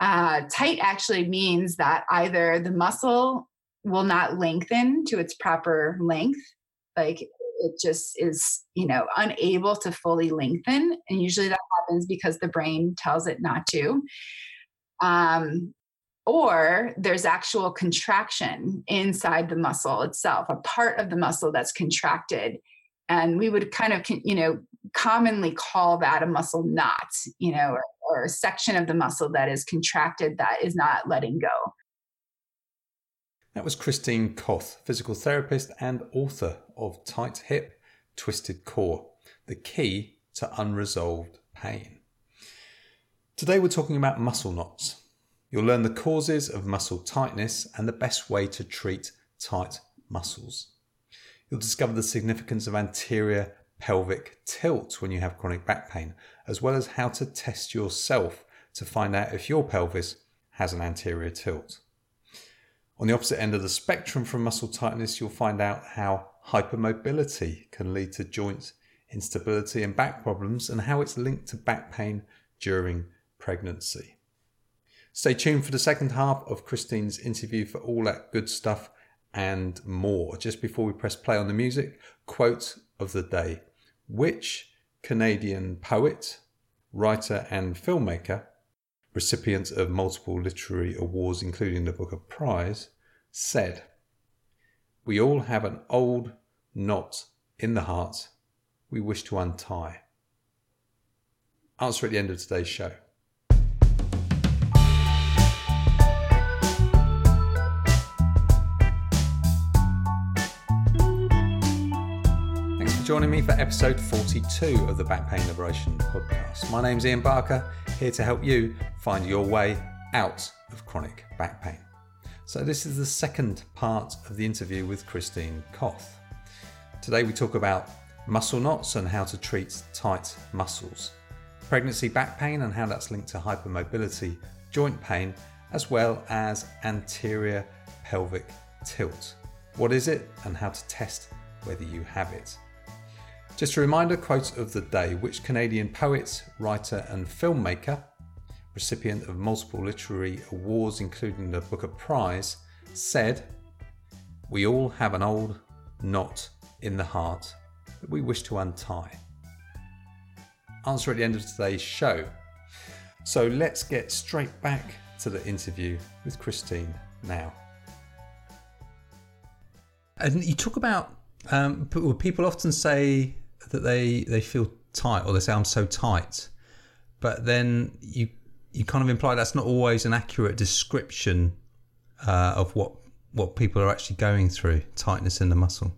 Uh, tight actually means that either the muscle will not lengthen to its proper length, like it just is, you know, unable to fully lengthen. And usually that happens because the brain tells it not to. Um, or there's actual contraction inside the muscle itself, a part of the muscle that's contracted. And we would kind of, you know, commonly call that a muscle knot, you know, or, or a section of the muscle that is contracted that is not letting go. That was Christine Koth, physical therapist and author of Tight Hip, Twisted Core The Key to Unresolved Pain. Today we're talking about muscle knots. You'll learn the causes of muscle tightness and the best way to treat tight muscles. You'll discover the significance of anterior pelvic tilt when you have chronic back pain, as well as how to test yourself to find out if your pelvis has an anterior tilt. On the opposite end of the spectrum from muscle tightness, you'll find out how hypermobility can lead to joint instability and back problems and how it's linked to back pain during pregnancy. Stay tuned for the second half of Christine's interview for all that good stuff and more. Just before we press play on the music, quote of the day. Which Canadian poet, writer, and filmmaker, recipient of multiple literary awards, including the Booker Prize, said, We all have an old knot in the heart we wish to untie. Answer at the end of today's show. Joining me for episode 42 of the Back Pain Liberation podcast. My name's Ian Barker, here to help you find your way out of chronic back pain. So, this is the second part of the interview with Christine Koth. Today, we talk about muscle knots and how to treat tight muscles, pregnancy back pain and how that's linked to hypermobility joint pain, as well as anterior pelvic tilt. What is it and how to test whether you have it? Just a reminder quote of the day which Canadian poet, writer, and filmmaker, recipient of multiple literary awards, including the Booker Prize, said, We all have an old knot in the heart that we wish to untie. Answer at the end of today's show. So let's get straight back to the interview with Christine now. And you talk about um, people often say that they they feel tight or they say I'm so tight, but then you you kind of imply that's not always an accurate description uh, of what what people are actually going through tightness in the muscle.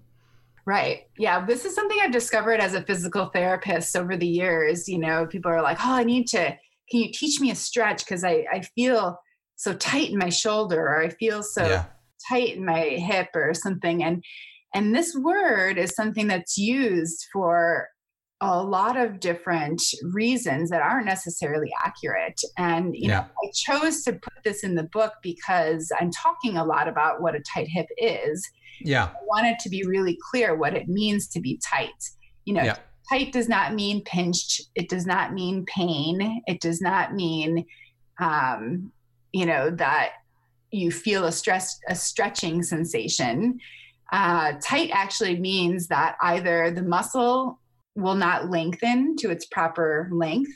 Right. Yeah. This is something I've discovered as a physical therapist over the years. You know, people are like, oh, I need to, can you teach me a stretch? Because I, I feel so tight in my shoulder or I feel so yeah. tight in my hip or something. And and this word is something that's used for a lot of different reasons that aren't necessarily accurate. And you yeah. know, I chose to put this in the book because I'm talking a lot about what a tight hip is. Yeah. I wanted to be really clear what it means to be tight. You know, yeah. tight does not mean pinched. It does not mean pain. It does not mean um, you know, that you feel a stress a stretching sensation uh, tight actually means that either the muscle will not lengthen to its proper length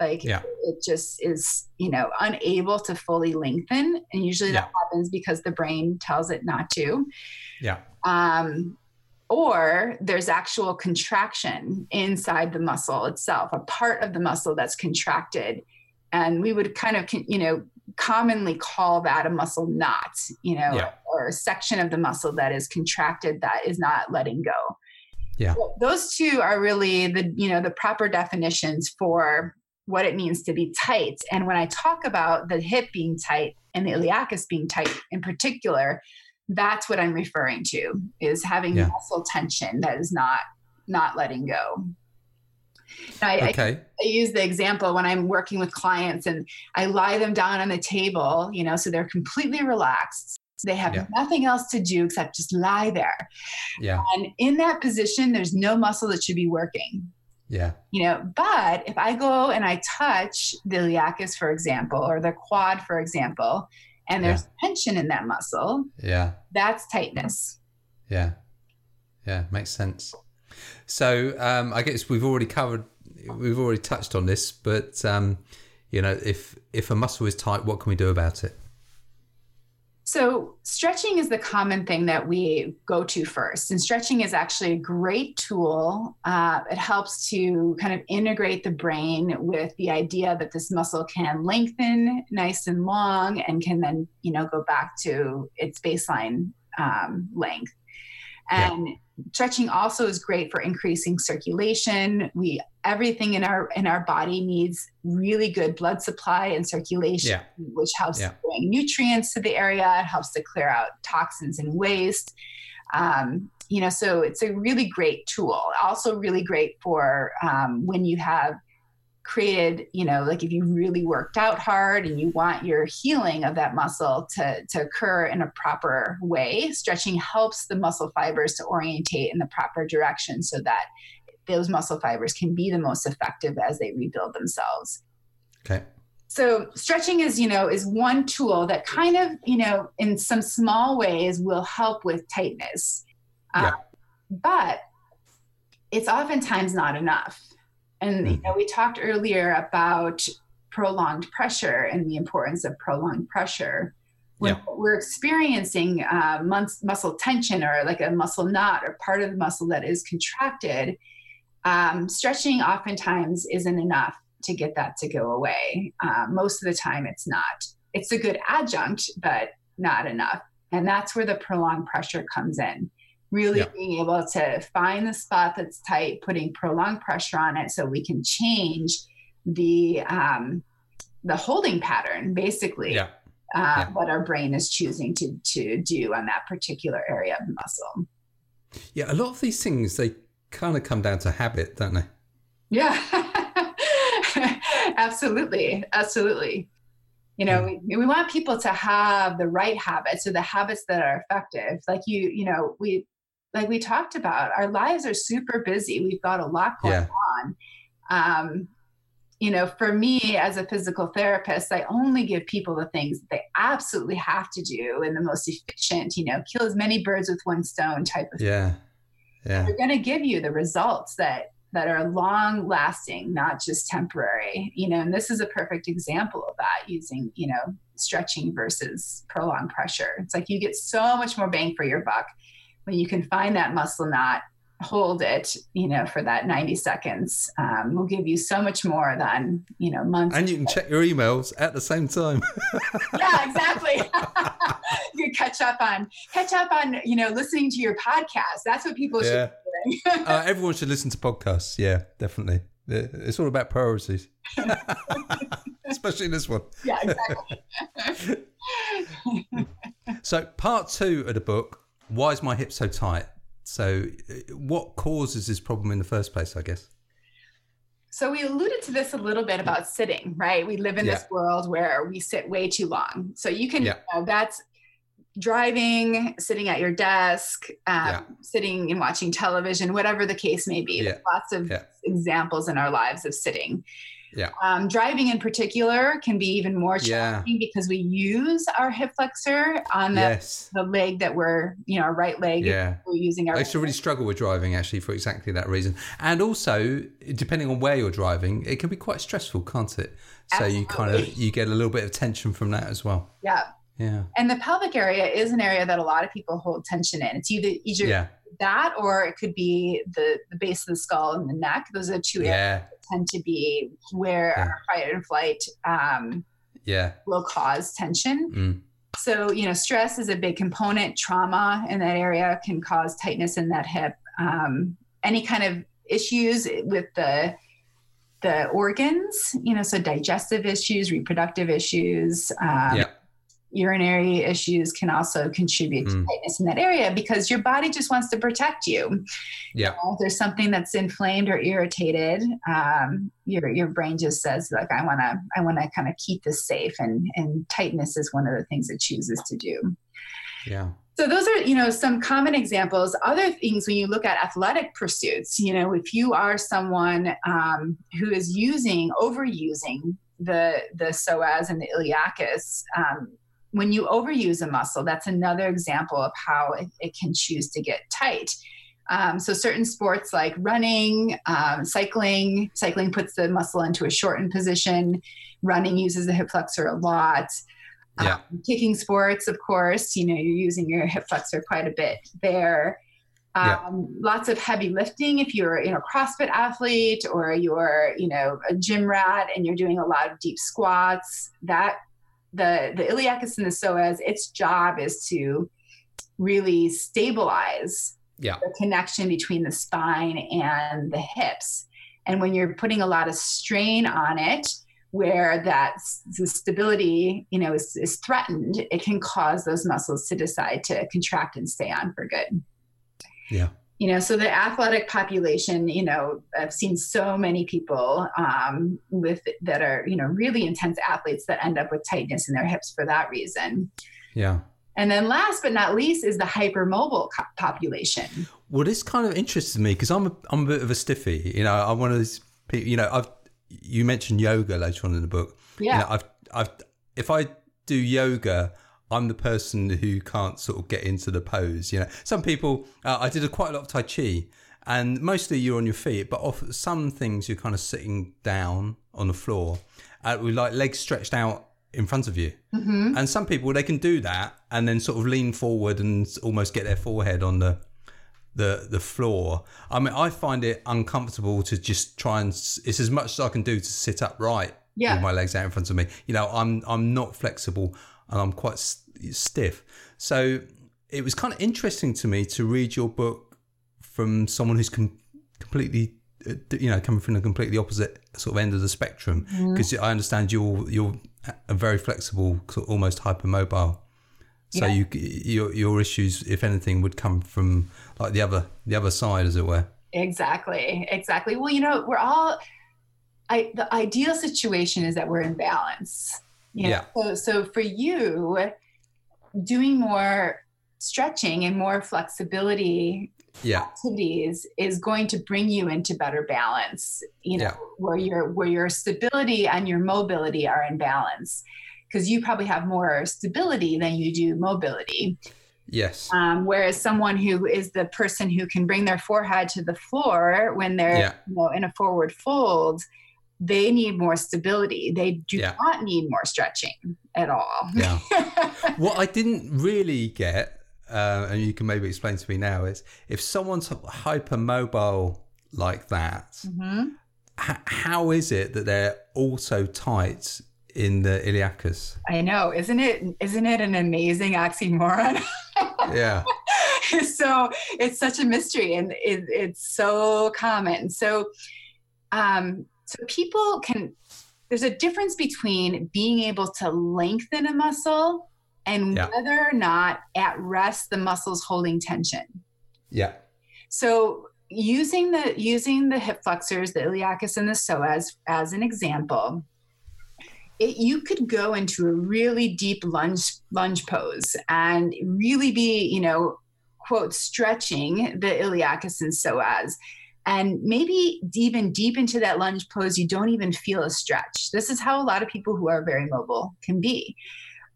like yeah. it just is you know unable to fully lengthen and usually yeah. that happens because the brain tells it not to yeah um or there's actual contraction inside the muscle itself a part of the muscle that's contracted and we would kind of you know commonly call that a muscle knot you know yeah. or a section of the muscle that is contracted that is not letting go yeah so those two are really the you know the proper definitions for what it means to be tight and when i talk about the hip being tight and the iliacus being tight in particular that's what i'm referring to is having yeah. muscle tension that is not not letting go I, okay. I, I, use the example when I'm working with clients and I lie them down on the table, you know, so they're completely relaxed. They have yeah. nothing else to do except just lie there. Yeah. And in that position, there's no muscle that should be working. Yeah. You know, but if I go and I touch the iliacus, for example, or the quad, for example, and there's yeah. tension in that muscle, yeah, that's tightness. Yeah. Yeah, makes sense. So um, I guess we've already covered, we've already touched on this, but um, you know, if if a muscle is tight, what can we do about it? So, stretching is the common thing that we go to first. And stretching is actually a great tool. Uh, it helps to kind of integrate the brain with the idea that this muscle can lengthen nice and long and can then, you know, go back to its baseline um, length. And yeah stretching also is great for increasing circulation. We everything in our in our body needs really good blood supply and circulation yeah. which helps yeah. bring nutrients to the area. It helps to clear out toxins and waste. Um, you know so it's a really great tool. Also really great for um, when you have created you know like if you really worked out hard and you want your healing of that muscle to, to occur in a proper way stretching helps the muscle fibers to orientate in the proper direction so that those muscle fibers can be the most effective as they rebuild themselves. Okay. So stretching is you know is one tool that kind of you know in some small ways will help with tightness. Yeah. Uh, but it's oftentimes not enough and you mm-hmm. know, we talked earlier about prolonged pressure and the importance of prolonged pressure. When yeah. we're experiencing uh, muscle tension or like a muscle knot or part of the muscle that is contracted, um, stretching oftentimes isn't enough to get that to go away. Uh, most of the time, it's not. It's a good adjunct, but not enough. And that's where the prolonged pressure comes in really yeah. being able to find the spot that's tight, putting prolonged pressure on it so we can change the um, the holding pattern, basically. Yeah. Uh, yeah. What our brain is choosing to to do on that particular area of muscle. Yeah, a lot of these things they kind of come down to habit, don't they? Yeah, absolutely, absolutely. You know, we, we want people to have the right habits or the habits that are effective. Like you, you know, we like we talked about, our lives are super busy. We've got a lot going yeah. on. Um, you know, for me as a physical therapist, I only give people the things that they absolutely have to do in the most efficient, you know, kill as many birds with one stone type of yeah. thing. Yeah. They're going to give you the results that that are long lasting, not just temporary. You know, and this is a perfect example of that using, you know, stretching versus prolonged pressure. It's like you get so much more bang for your buck when you can find that muscle knot hold it you know for that 90 seconds um, will give you so much more than you know months. And you can check your emails at the same time. Yeah exactly. You can catch up on catch up on you know listening to your podcast. That's what people yeah. should be doing. Uh, everyone should listen to podcasts. Yeah definitely. It's all about priorities. Especially this one. Yeah exactly. So part two of the book why is my hip so tight? So, what causes this problem in the first place, I guess? So, we alluded to this a little bit about sitting, right? We live in yeah. this world where we sit way too long. So, you can, yeah. you know, that's driving, sitting at your desk, um, yeah. sitting and watching television, whatever the case may be. There's lots of examples in our lives of sitting. Yeah. Um, driving in particular can be even more challenging yeah. because we use our hip flexor on the, yes. the leg that we're, you know, our right leg. Yeah. We're using our. I used to really struggle with driving actually for exactly that reason. And also, depending on where you're driving, it can be quite stressful, can't it? So Absolutely. you kind of you get a little bit of tension from that as well. Yeah. Yeah. And the pelvic area is an area that a lot of people hold tension in. It's either either yeah. that or it could be the, the base of the skull and the neck. Those are two areas that tend to be where yeah. fight and flight um, yeah. will cause tension. Mm. So, you know, stress is a big component. Trauma in that area can cause tightness in that hip. Um, any kind of issues with the the organs, you know, so digestive issues, reproductive issues, um, yeah urinary issues can also contribute mm. to tightness in that area because your body just wants to protect you. Yeah. You know, if there's something that's inflamed or irritated, um, your your brain just says like I want to I want to kind of keep this safe, and and tightness is one of the things it chooses to do. Yeah. So those are, you know, some common examples. Other things when you look at athletic pursuits, you know, if you are someone um, who is using, overusing the the psoas and the iliacus, um, when you overuse a muscle, that's another example of how it, it can choose to get tight. Um, so certain sports like running, um, cycling, cycling puts the muscle into a shortened position. Running uses the hip flexor a lot. Yeah. Um, kicking sports, of course, you know, you're using your hip flexor quite a bit there. Um, yeah. Lots of heavy lifting if you're you know CrossFit athlete or you're you know a gym rat and you're doing a lot of deep squats. That the the iliacus and the psoas, its job is to really stabilize yeah. the connection between the spine and the hips. And when you're putting a lot of strain on it, where that the stability you know is, is threatened it can cause those muscles to decide to contract and stay on for good yeah you know so the athletic population you know i've seen so many people um, with that are you know really intense athletes that end up with tightness in their hips for that reason yeah and then last but not least is the hypermobile population well this kind of interests me because i'm a, i'm a bit of a stiffy you know i'm one of those people you know i've you mentioned yoga later on in the book. Yeah. You know, I've, I've, if I do yoga, I'm the person who can't sort of get into the pose. You know, some people, uh, I did a, quite a lot of Tai Chi and mostly you're on your feet, but off some things you're kind of sitting down on the floor uh, with like legs stretched out in front of you. Mm-hmm. And some people, they can do that and then sort of lean forward and almost get their forehead on the, the the floor. I mean, I find it uncomfortable to just try and. It's as much as I can do to sit upright yeah. with my legs out in front of me. You know, I'm I'm not flexible and I'm quite st- stiff. So it was kind of interesting to me to read your book from someone who's com- completely uh, you know coming from the completely opposite sort of end of the spectrum because mm-hmm. I understand you're you're a very flexible sort of almost hypermobile so yeah. you your your issues, if anything, would come from like the other the other side, as it were. Exactly, exactly. Well, you know, we're all. I the ideal situation is that we're in balance. You know? Yeah. So so for you, doing more stretching and more flexibility yeah. activities is going to bring you into better balance you know yeah. where your where your stability and your mobility are in balance because you probably have more stability than you do mobility. Yes. Um, whereas someone who is the person who can bring their forehead to the floor when they're yeah. you know, in a forward fold, they need more stability. They do yeah. not need more stretching at all. Yeah. what I didn't really get, uh, and you can maybe explain to me now, is if someone's hypermobile like that, mm-hmm. h- how is it that they're also tight in the iliacus. I know, isn't it? Isn't it an amazing oxymoron? yeah. so it's such a mystery, and it, it's so common. So, um, so people can. There's a difference between being able to lengthen a muscle and yeah. whether or not at rest the muscle's holding tension. Yeah. So using the using the hip flexors, the iliacus and the psoas as an example, it, you could go into a really deep lunge lunge pose and really be, you know, quote stretching the iliacus and psoas. And maybe even deep into that lunge pose, you don't even feel a stretch. This is how a lot of people who are very mobile can be.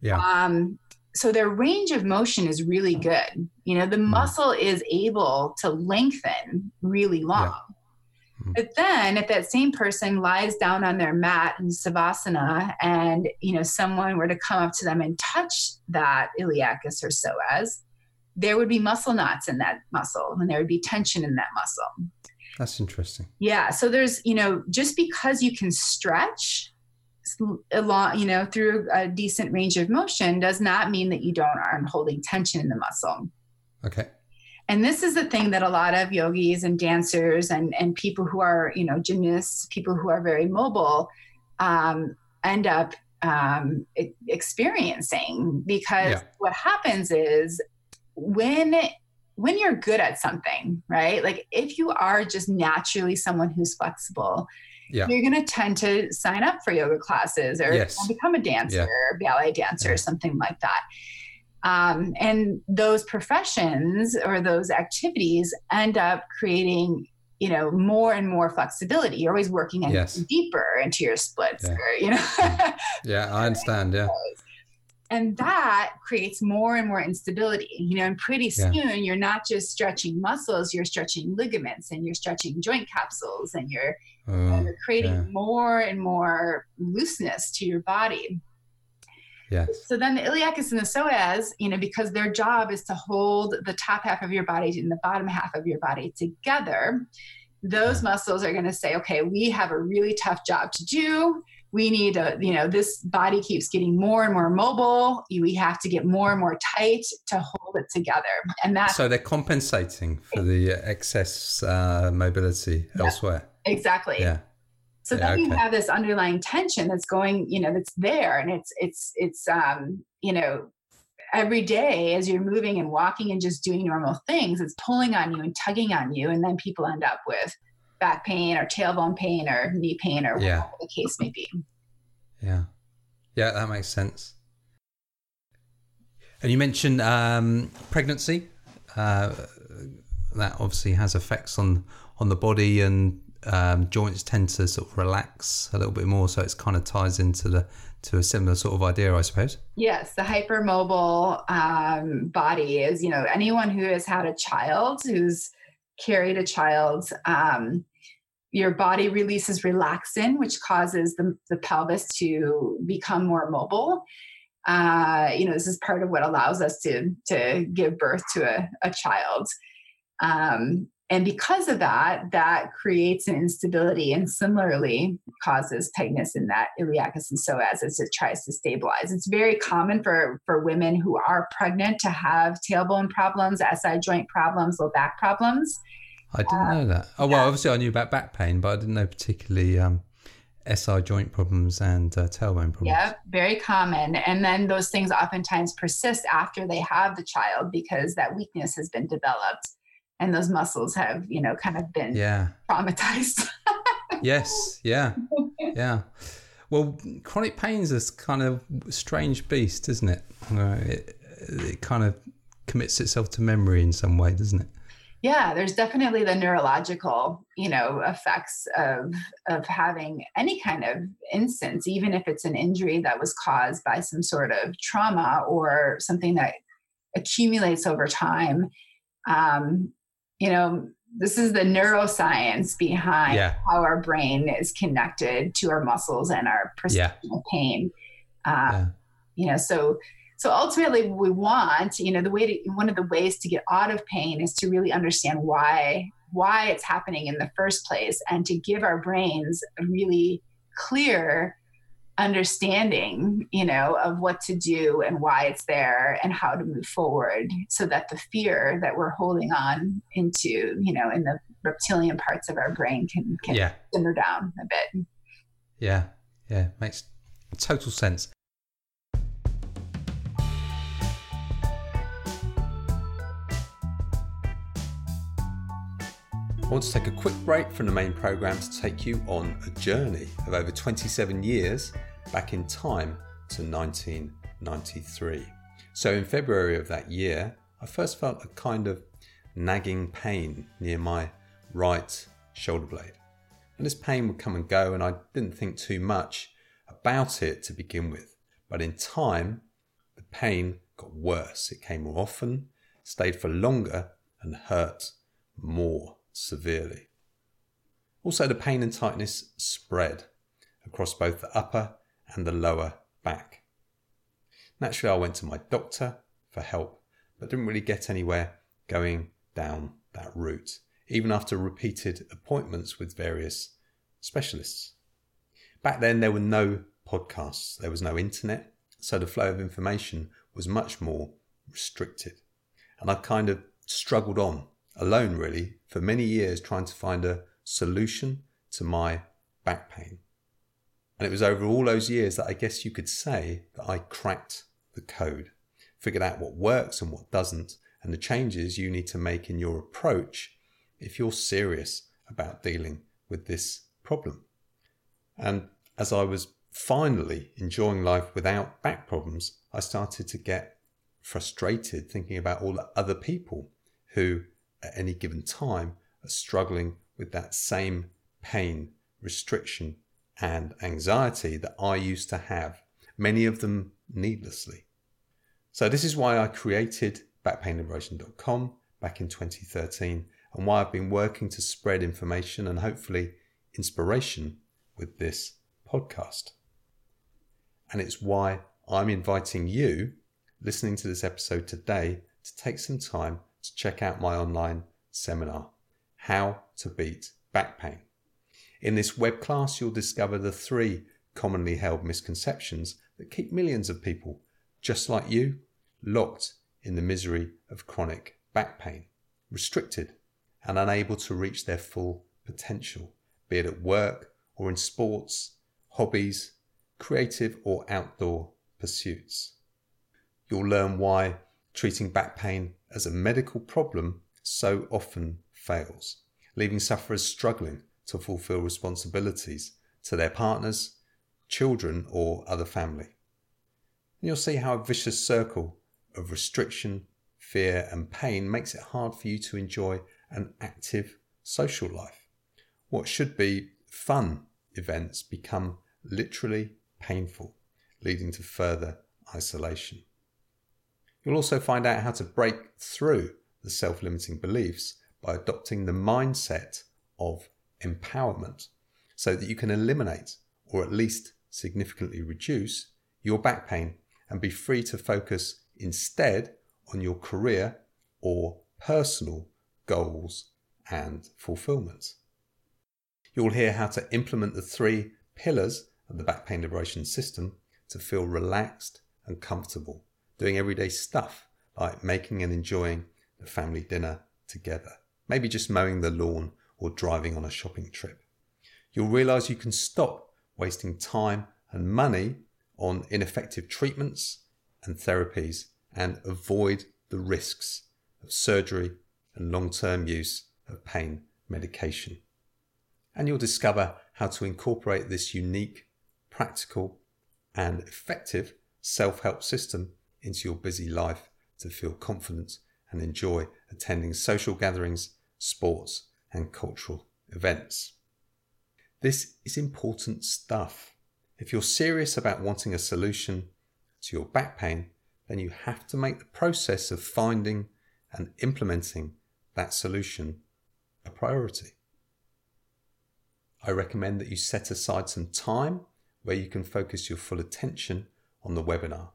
Yeah. Um, so their range of motion is really good. You know, the mm. muscle is able to lengthen really long. Yeah. Mm-hmm. But then if that same person lies down on their mat in savasana and you know someone were to come up to them and touch that iliacus or psoas, there would be muscle knots in that muscle and there would be tension in that muscle. That's interesting. Yeah. So there's, you know, just because you can stretch along, you know, through a decent range of motion does not mean that you don't aren't holding tension in the muscle. Okay. And this is the thing that a lot of yogis and dancers and, and people who are, you know, gymnasts, people who are very mobile, um, end up um, experiencing because yeah. what happens is when when you're good at something right like if you are just naturally someone who's flexible yeah. you're going to tend to sign up for yoga classes or yes. become a dancer yeah. or ballet dancer yeah. or something like that um, and those professions or those activities end up creating you know more and more flexibility you're always working yes. deeper into your splits yeah. or, you know yeah i understand yeah and that creates more and more instability you know and pretty soon yeah. you're not just stretching muscles you're stretching ligaments and you're stretching joint capsules and you're, uh, you're creating yeah. more and more looseness to your body Yes. So then the iliacus and the psoas, you know, because their job is to hold the top half of your body and the bottom half of your body together, those muscles are going to say, okay, we have a really tough job to do. We need a, you know, this body keeps getting more and more mobile. We have to get more and more tight to hold it together. And that. So they're compensating for the excess uh, mobility yeah, elsewhere. Exactly. Yeah. So yeah, then you have this underlying tension that's going, you know, that's there, and it's it's it's um, you know, every day as you're moving and walking and just doing normal things, it's pulling on you and tugging on you, and then people end up with back pain or tailbone pain or knee pain or yeah. whatever the case may be. Yeah, yeah, that makes sense. And you mentioned um, pregnancy. Uh, that obviously has effects on on the body and um, joints tend to sort of relax a little bit more, so it's kind of ties into the to a similar sort of idea, I suppose. Yes, the hypermobile um, body is you know anyone who has had a child who's carried a child. Um, your body releases relaxin, which causes the, the pelvis to become more mobile. Uh, you know, this is part of what allows us to to give birth to a, a child. Um, and because of that, that creates an instability and similarly causes tightness in that iliacus and psoas as it tries to stabilize. It's very common for, for women who are pregnant to have tailbone problems, SI joint problems, low back problems. I didn't uh, know that. Oh, well, obviously I knew about back pain, but I didn't know particularly um, SI joint problems and uh, tailbone problems. Yeah, very common. And then those things oftentimes persist after they have the child because that weakness has been developed and those muscles have you know kind of been yeah. traumatized. Yes. Yeah. Yeah. Well chronic pain is this kind of strange beast isn't it? Uh, it it kind of commits itself to memory in some way doesn't it? Yeah there's definitely the neurological you know effects of of having any kind of instance even if it's an injury that was caused by some sort of trauma or something that accumulates over time um, you know, this is the neuroscience behind yeah. how our brain is connected to our muscles and our perception yeah. of pain. Uh, yeah. You know, so so ultimately, we want you know the way to one of the ways to get out of pain is to really understand why why it's happening in the first place, and to give our brains a really clear understanding you know of what to do and why it's there and how to move forward so that the fear that we're holding on into you know in the reptilian parts of our brain can, can yeah. simmer down a bit. Yeah. Yeah. Makes total sense I want to take a quick break from the main programme to take you on a journey of over 27 years back in time to 1993. So, in February of that year, I first felt a kind of nagging pain near my right shoulder blade. And this pain would come and go, and I didn't think too much about it to begin with. But in time, the pain got worse. It came more often, stayed for longer, and hurt more severely. Also, the pain and tightness spread across both the upper and the lower back. Naturally, I went to my doctor for help, but didn't really get anywhere going down that route, even after repeated appointments with various specialists. Back then, there were no podcasts, there was no internet, so the flow of information was much more restricted. And I kind of struggled on alone, really, for many years trying to find a solution to my back pain. And it was over all those years that I guess you could say that I cracked the code, figured out what works and what doesn't, and the changes you need to make in your approach if you're serious about dealing with this problem. And as I was finally enjoying life without back problems, I started to get frustrated thinking about all the other people who, at any given time, are struggling with that same pain, restriction, and anxiety that I used to have, many of them needlessly. So, this is why I created backpainliberation.com back in 2013 and why I've been working to spread information and hopefully inspiration with this podcast. And it's why I'm inviting you, listening to this episode today, to take some time to check out my online seminar, How to Beat Back Pain. In this web class, you'll discover the three commonly held misconceptions that keep millions of people, just like you, locked in the misery of chronic back pain, restricted and unable to reach their full potential, be it at work or in sports, hobbies, creative or outdoor pursuits. You'll learn why treating back pain as a medical problem so often fails, leaving sufferers struggling to fulfill responsibilities to their partners, children, or other family. And you'll see how a vicious circle of restriction, fear, and pain makes it hard for you to enjoy an active social life. What should be fun events become literally painful, leading to further isolation. You'll also find out how to break through the self limiting beliefs by adopting the mindset of empowerment so that you can eliminate or at least significantly reduce your back pain and be free to focus instead on your career or personal goals and fulfillment. You'll hear how to implement the three pillars of the back pain liberation system to feel relaxed and comfortable, doing everyday stuff like making and enjoying the family dinner together, maybe just mowing the lawn or driving on a shopping trip. You'll realize you can stop wasting time and money on ineffective treatments and therapies and avoid the risks of surgery and long term use of pain medication. And you'll discover how to incorporate this unique, practical, and effective self help system into your busy life to feel confident and enjoy attending social gatherings, sports, and cultural events. This is important stuff. If you're serious about wanting a solution to your back pain, then you have to make the process of finding and implementing that solution a priority. I recommend that you set aside some time where you can focus your full attention on the webinar.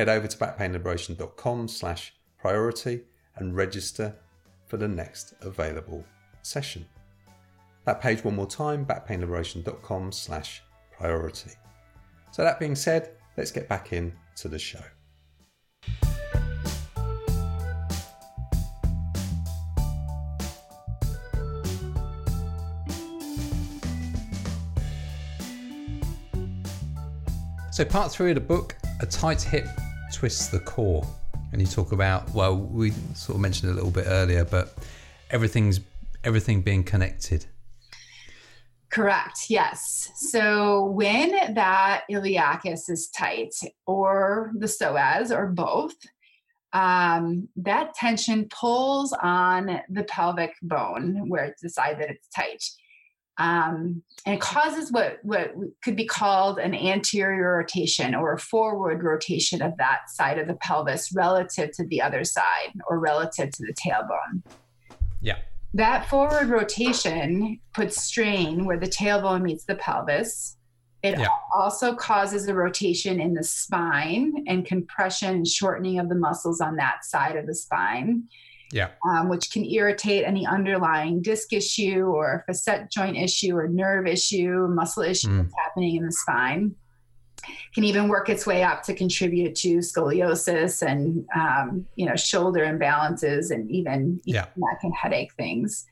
Head over to backpainliberation.com slash priority and register for the next available session. That page one more time, backpainliberation.com slash priority. So that being said, let's get back into the show. So, part three of the book, A Tight Hip Twists the Core. And you talk about, well, we sort of mentioned a little bit earlier, but everything's everything being connected. Correct. Yes. So when that iliacus is tight, or the psoas, or both, um, that tension pulls on the pelvic bone where it's side that it's tight um, and it causes what what could be called an anterior rotation or a forward rotation of that side of the pelvis relative to the other side or relative to the tailbone. Yeah. That forward rotation puts strain where the tailbone meets the pelvis. It yeah. also causes a rotation in the spine and compression and shortening of the muscles on that side of the spine yeah. Um, which can irritate any underlying disc issue or facet joint issue or nerve issue, muscle issue mm. that's happening in the spine. Can even work its way up to contribute to scoliosis and um, you know shoulder imbalances and even, yeah. neck and headache things.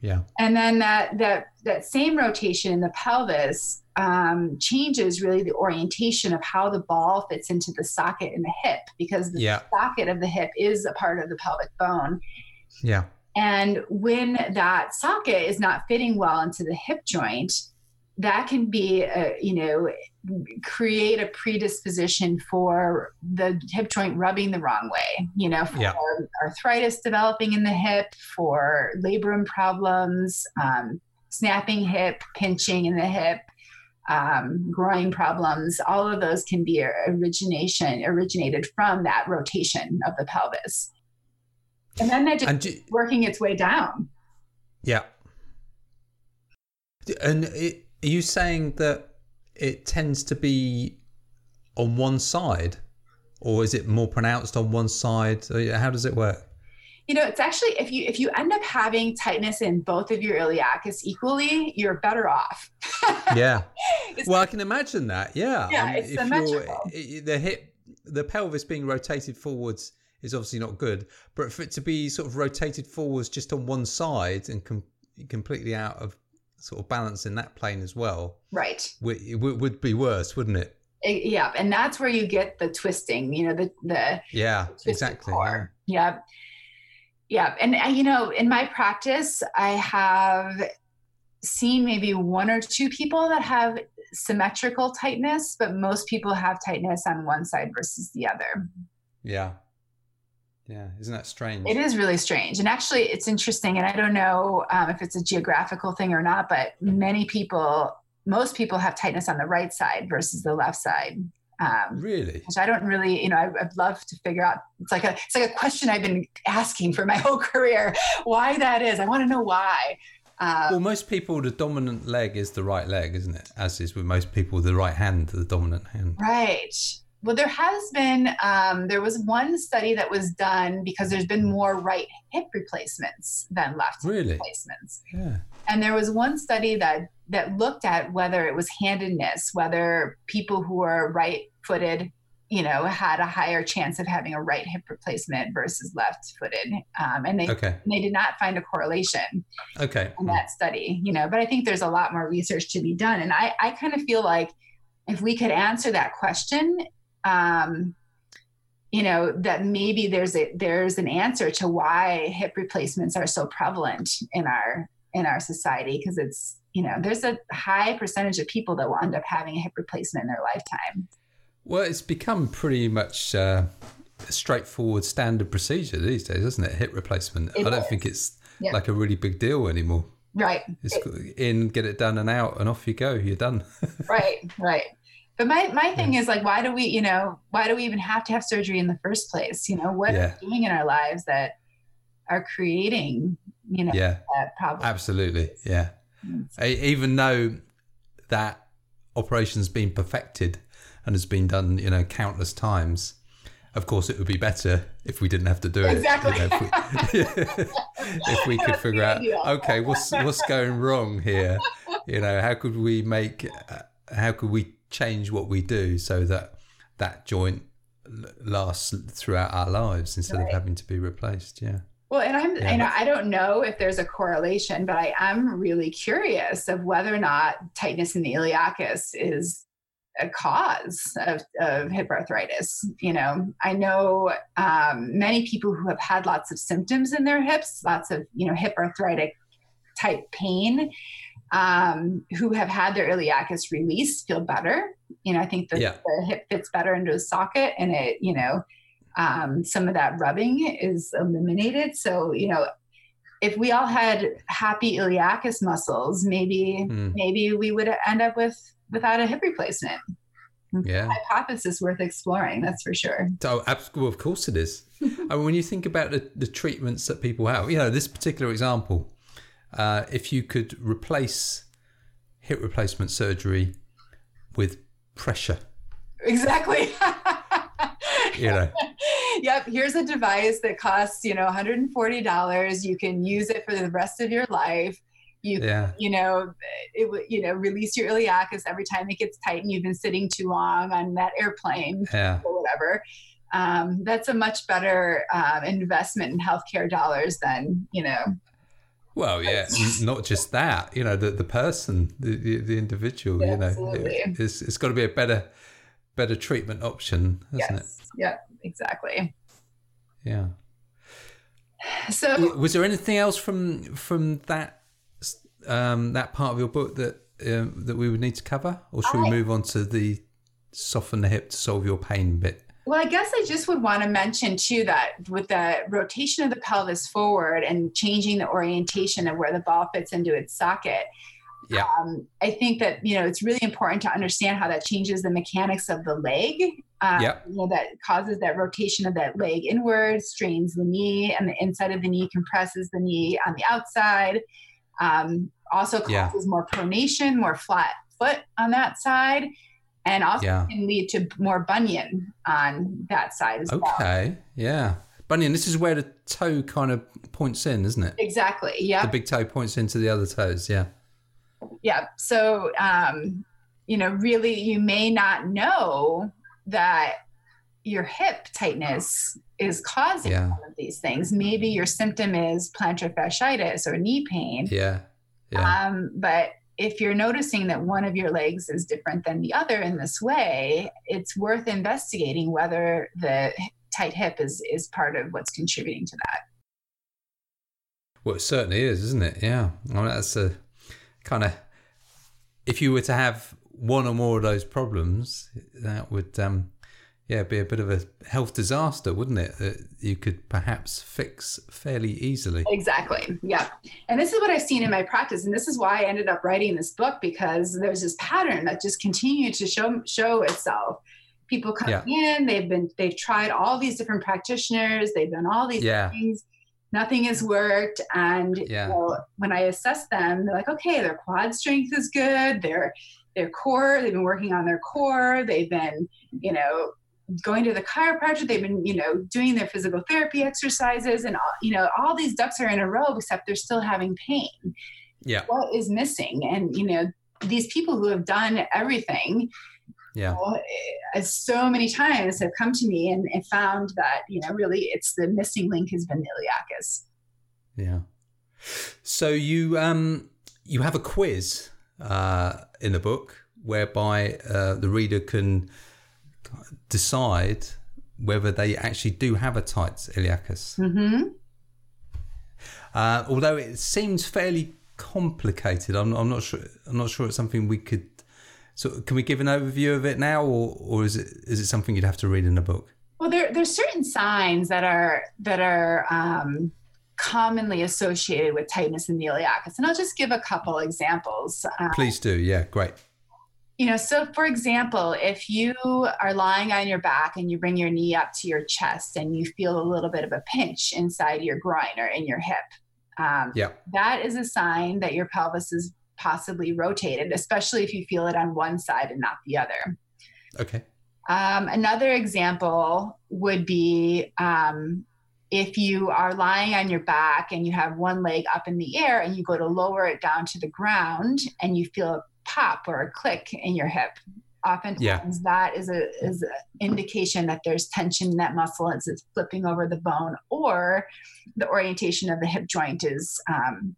Yeah. And then that that that same rotation in the pelvis um, changes really the orientation of how the ball fits into the socket in the hip because the Yeah. socket of the hip is a part of the pelvic bone. Yeah. And when that socket is not fitting well into the hip joint, that can be, a, you know, create a predisposition for the hip joint rubbing the wrong way, you know, for Yeah. arthritis developing in the hip, for labrum problems, um, snapping hip, pinching in the hip, um, groin problems. All of those can be origination originated from that rotation of the pelvis. And then that just do, working its way down. yeah. And it, are you saying that it tends to be on one side, or is it more pronounced on one side? How does it work? You know, it's actually if you if you end up having tightness in both of your iliacus equally, you're better off. Yeah. Well, I can imagine that. Yeah. Yeah, Um, it's symmetrical. the hip, the pelvis being rotated forwards is obviously not good, but for it to be sort of rotated forwards just on one side and com- completely out of sort of balance in that plane as well, right. would, it would be worse, wouldn't it? Yeah, and that's where you get the twisting. You know, the the Yeah, exactly. core. Yeah. Yeah. And, uh, you know, in my practice, I have seen maybe one or two people that have symmetrical tightness, but most people have tightness on one side versus the other. Yeah. Yeah. Isn't that strange? It is really strange. And actually, it's interesting. And I don't know um, if it's a geographical thing or not, but many people, most people have tightness on the right side versus the left side. Um, Really? which I don't really, you know, I, I'd love to figure out. It's like a, it's like a question I've been asking for my whole career, why that is. I want to know why. Um, Well, most people, the dominant leg is the right leg, isn't it? As is with most people, the right hand, the dominant hand. right. Well, there has been, um, there was one study that was done because there's been more right hip replacements than left Really? replacements. Yeah. And there was one study that that looked at whether it was handedness, whether people who are right-footed, you know, had a higher chance of having a right hip replacement versus left-footed, um, and they Okay. they did not find a correlation Okay. in that study. You know, but I think there's a lot more research to be done, and I I kind of feel like if we could answer that question. Um, you know that maybe there's a there's an answer to why hip replacements are so prevalent in our in our society because it's you know there's a high percentage of people that will end up having a hip replacement in their lifetime Well, it's become pretty much uh, a straightforward standard procedure these days, isn't it? Hip replacement. It I don't is. think it's like a really big deal anymore. right It's in, get it done and out, and off you go. You're done. right right but my my thing is like why do we you know why do we even have to have surgery in the first place you know what Yeah. are we doing in our lives that are creating you know yeah, that problem absolutely. Yeah. E- Even though that operation's been perfected and has been done, you know, countless times. Of course, it would be better if we didn't have to do it. you Exactly. know, if, we, if we could figure out, okay, what's what's going wrong here? You know, how could we make, uh, how could we change what we do so that that joint lasts throughout our lives instead of having to be replaced? Yeah. Well, and I'm, Yeah. you know, I don't know if there's a correlation, but I am really curious of whether or not tightness in the iliacus is a cause of, of hip arthritis. You know, I know um, many people who have had lots of symptoms in their hips, lots of, you know, hip arthritic type pain, um, who have had their iliacus released feel better. You know, I think the, Yeah. the hip fits better into a socket and it, you know, um, some of that rubbing is eliminated. So, you know, if we all had happy iliacus muscles, maybe Mm. maybe we would end up with without a hip replacement. Yeah. Hypothesis worth exploring, that's for sure. Oh, well, of course it is. I mean, when you think about the, the treatments that people have, you know, this particular example, uh, if you could replace hip replacement surgery with pressure, Exactly. you know, yep. Here's a device that costs, you know, $140. You can use it for the rest of your life. You yeah, you know, it you know, release your iliacus every time it gets tight and you've been sitting too long on that airplane yeah, or whatever. Um, that's a much better um, investment in healthcare dollars than, you know, Well, yeah, not just that. You know, the the person, the the, the individual. Yeah, you know, absolutely. it, it's it's got to be a better better treatment option, hasn't yes. it? Yeah, exactly. Yeah. So, was there anything else from from that um, that part of your book that um, that we would need to cover, or should I, we move on to the soften the hip to solve your pain bit? Well, I guess I just would want to mention too that with the rotation of the pelvis forward and changing the orientation of where the ball fits into its socket, yeah. Um, I think that you know it's really important to understand how that changes the mechanics of the leg. Um, yeah. You know that causes that rotation of that leg inward, strains the knee, and the inside of the knee compresses the knee on the outside. Um, also causes yeah. more pronation, more flat foot on that side and also yeah. can lead to more bunion on that side as okay. well. Okay, yeah. Bunion, this is where the toe kind of points in, isn't it? Exactly, yeah. The big toe points into the other toes, yeah. Yeah, so, um, you know, really, you may not know that your hip tightness is causing yeah. one of these things. Maybe your symptom is plantar fasciitis or knee pain. Yeah. Yeah. Um, but if you're noticing that one of your legs is different than the other in this way, it's worth investigating whether the tight hip is is part of what's contributing to that. Well, it certainly is, isn't it? Yeah, that's a kind of if you were to have one or more of those problems, that would um, yeah, be a bit of a health disaster, wouldn't it? That you could perhaps fix fairly easily. Exactly. Yeah. And this is what I've seen in my practice, and this is why I ended up writing this book because there's this pattern that just continued to show show itself. People come yeah. in, they've been they've tried all these different practitioners, they've done all these yeah. things. Nothing has worked. And yeah. you know, when I assess them, they're like, okay, their quad strength is good. Their their core, they've been working on their core. They've been, you know, going to the chiropractor they've been you know doing their physical therapy exercises and all, you know all these ducks are in a row except they're still having pain. Yeah. What is missing? And you know these people who have done everything yeah. as eh, so many times have come to me and, and found that you know really it's the missing link has been iliacus yeah. So you um you have a quiz uh in the book whereby uh, the reader can decide whether they actually do have a tight iliacus. Mm-hmm. Uh, although it seems fairly complicated, I'm, I'm, not sure. I'm not sure it's something we could. So, can we give an overview of it now, or, or is it is it something you'd have to read in a book? Well, there there's certain signs that are that are um, commonly associated with tightness in the iliacus, and I'll just give a couple examples. Um, Please do. Yeah, great you know so for example if you are lying on your back and you bring your knee up to your chest and you feel a little bit of a pinch inside your groin or in your hip um, yeah. that is a sign that your pelvis is possibly rotated especially if you feel it on one side and not the other okay um, another example would be um, if you are lying on your back and you have one leg up in the air and you go to lower it down to the ground and you feel pop or a click in your hip. Oftentimes yeah. that is a is an indication that there's tension in that muscle as it's flipping over the bone or the orientation of the hip joint is um,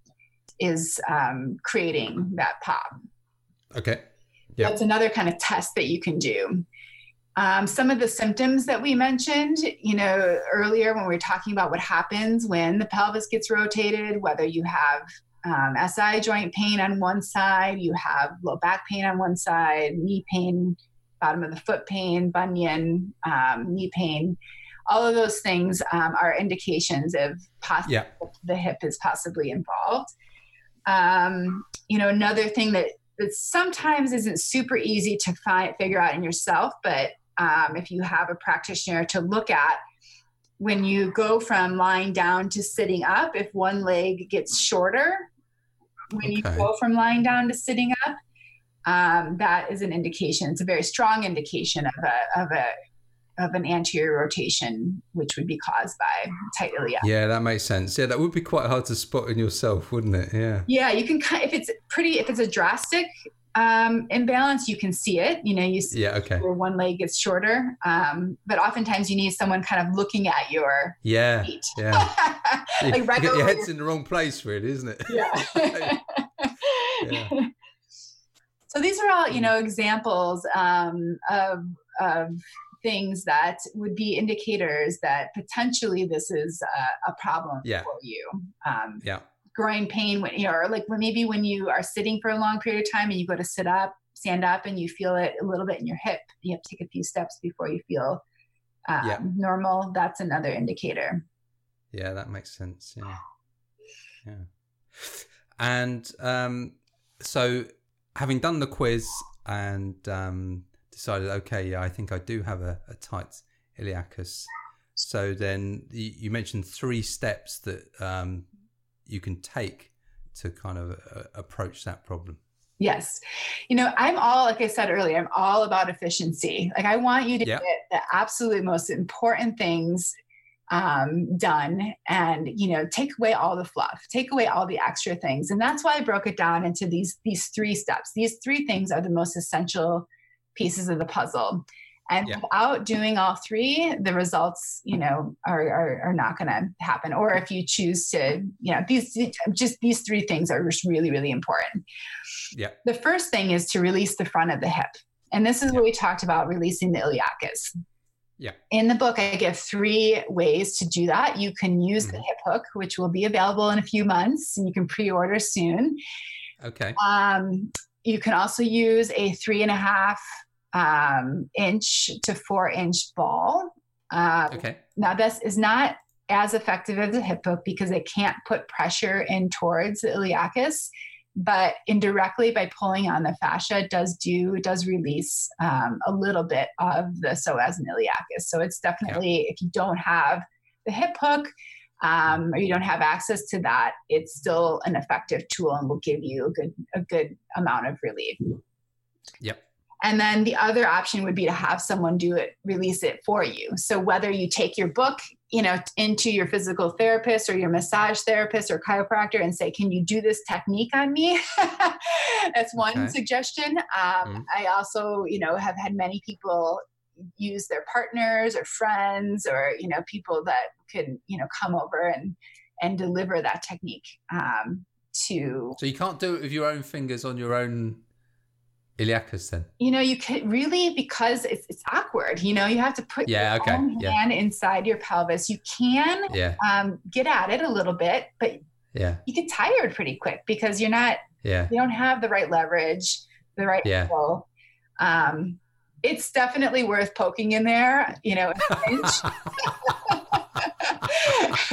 is um, creating that pop. Okay. Yeah. That's another kind of test that you can do. Um, some of the symptoms that we mentioned you know earlier when we were talking about what happens when the pelvis gets rotated whether you have um, SI joint pain on one side, you have low back pain on one side, knee pain, bottom of the foot pain, bunion, um, knee pain. All of those things um, are indications of possibly yeah. the hip is possibly involved. Um, you know, another thing that, that sometimes isn't super easy to find figure out in yourself, but um, if you have a practitioner to look at when you go from lying down to sitting up, if one leg gets shorter, when okay. you go from lying down to sitting up, um, that is an indication. It's a very strong indication of a of a of an anterior rotation, which would be caused by tight ilia. Yeah, that makes sense. Yeah, that would be quite hard to spot in yourself, wouldn't it? Yeah. Yeah, you can if it's pretty if it's a drastic um, imbalance, you can see it. You know, you see Yeah. Okay. where one leg gets shorter. Um, but oftentimes you need someone kind of looking at your Yeah. feet. Yeah. like You right get your head's your- in the wrong place, really, isn't it? yeah. Yeah. So these are all, you know, examples um, of, of things that would be indicators that potentially this is a, a problem Yeah. for you. Um, yeah. Groin pain when you know, or like maybe when you are sitting for a long period of time and you go to sit up, stand up, and you feel it a little bit in your hip. You have to take a few steps before you feel um, Yeah. normal. That's another indicator. Yeah, that makes sense. Yeah. Yeah. And um, so, having done the quiz and um, decided, okay, yeah, I think I do have a, a tight iliacus. So then you, you mentioned three steps that um, you can take to kind of uh, approach that problem. Yes. You know, I'm all, like I said earlier, I'm all about efficiency. Like, I want you to Yeah. get the absolute most important things um, done and, you know, take away all the fluff, take away all the extra things. And that's why I broke it down into these, these three steps. These three things are the most essential pieces of the puzzle. And Yeah. without doing all three, the results, you know, are, are, are not going to happen. Or if you choose to, you know, these just these three things are just really, really important. Yeah. The first thing is to release the front of the hip. And this is Yeah. what we talked about releasing the iliacus. Yeah. In the book, I give three ways to do that. You can use the Mhm. hip hook, which will be available in a few months, and you can pre order soon. Okay. Um, you can also use a three and a half um, inch to four inch ball. Um, Okay. now, this is not as effective as a hip hook because it can't put pressure in towards the iliacus, but indirectly by pulling on the fascia, it does do it does release um, a little bit of the psoas and iliacus. So it's definitely if you don't have the hip hook. Um, or you don't have access to that, it's still an effective tool and will give you a good a good amount of relief. Yep. And then the other option would be to have someone do it, release it for you. So whether you take your book, you know, into your physical therapist or your massage therapist or chiropractor and say, "Can you do this technique on me?" That's one Okay. suggestion. Um, Mhm. I also, you know, have had many people use their partners or friends or you know people that can you know come over and and deliver that technique um, to So you can't do it with your own fingers on your own iliacus then? you know you can really because it's, it's awkward you know you have to put Yeah, your okay, own yeah. hand inside your pelvis you can Yeah. um, get at it a little bit but Yeah. you get tired pretty quick because you're not Yeah. you don't have the right leverage the right Yeah. angle. um, it's definitely worth poking in there you know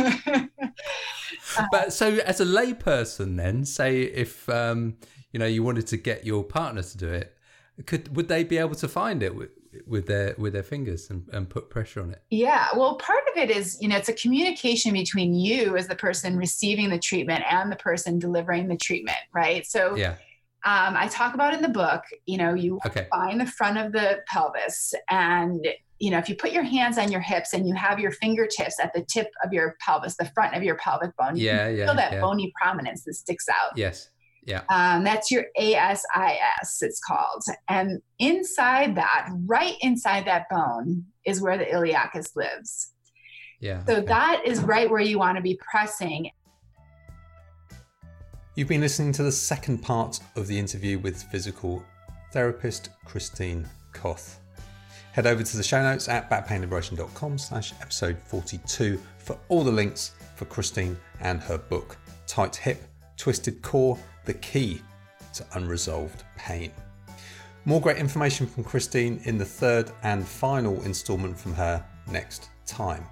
but so as a layperson then say if um you know you wanted to get your partner to do it could would they be able to find it with, with their with their fingers and, and put pressure on it Yeah, well, part of it is, you know, it's a communication between you as the person receiving the treatment and the person delivering the treatment, right? So, yeah um, I talk about in the book, you know, you okay find the front of the pelvis, and you know, if you put your hands on your hips and you have your fingertips at the tip of your pelvis, the front of your pelvic bone, you yeah can yeah feel that yeah. bony prominence that sticks out. yes yeah Um, that's your ASIS, it's called. And inside that, right inside that bone, is where the iliacus lives. yeah So okay. that is right where you want to be pressing. You've been listening to the second part of the interview with physical therapist Christine Koth. Head over to the show notes at backpainliberation.com slash episode 42 for all the links for Christine and her book, Tight Hip, Twisted Core, The Key to Unresolved Pain. More great information from Christine in the third and final instalment from her next time.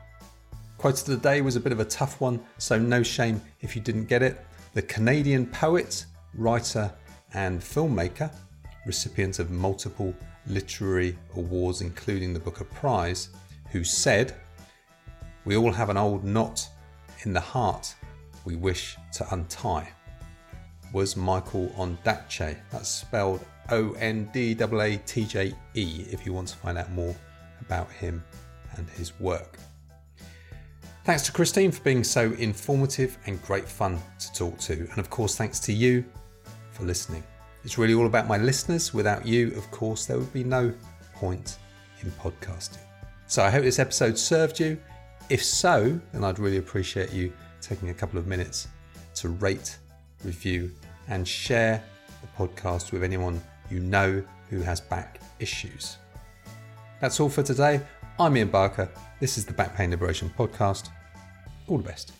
Quote of the day was a bit of a tough one, so no shame if you didn't get it. The Canadian poet, writer, and filmmaker, recipient of multiple literary awards, including the Booker Prize, who said, We all have an old knot in the heart we wish to untie, was Michael Ondaatje. That's spelled O N D A A T J E if you want to find out more about him and his work. Thanks to Christine for being so informative and great fun to talk to. And of course, thanks to you for listening. It's really all about my listeners. Without you, of course, there would be no point in podcasting. So I hope this episode served you. If so, then I'd really appreciate you taking a couple of minutes to rate, review, and share the podcast with anyone you know who has back issues. That's all for today. I'm Ian Barker. This is the Back Pain Liberation Podcast. All the best.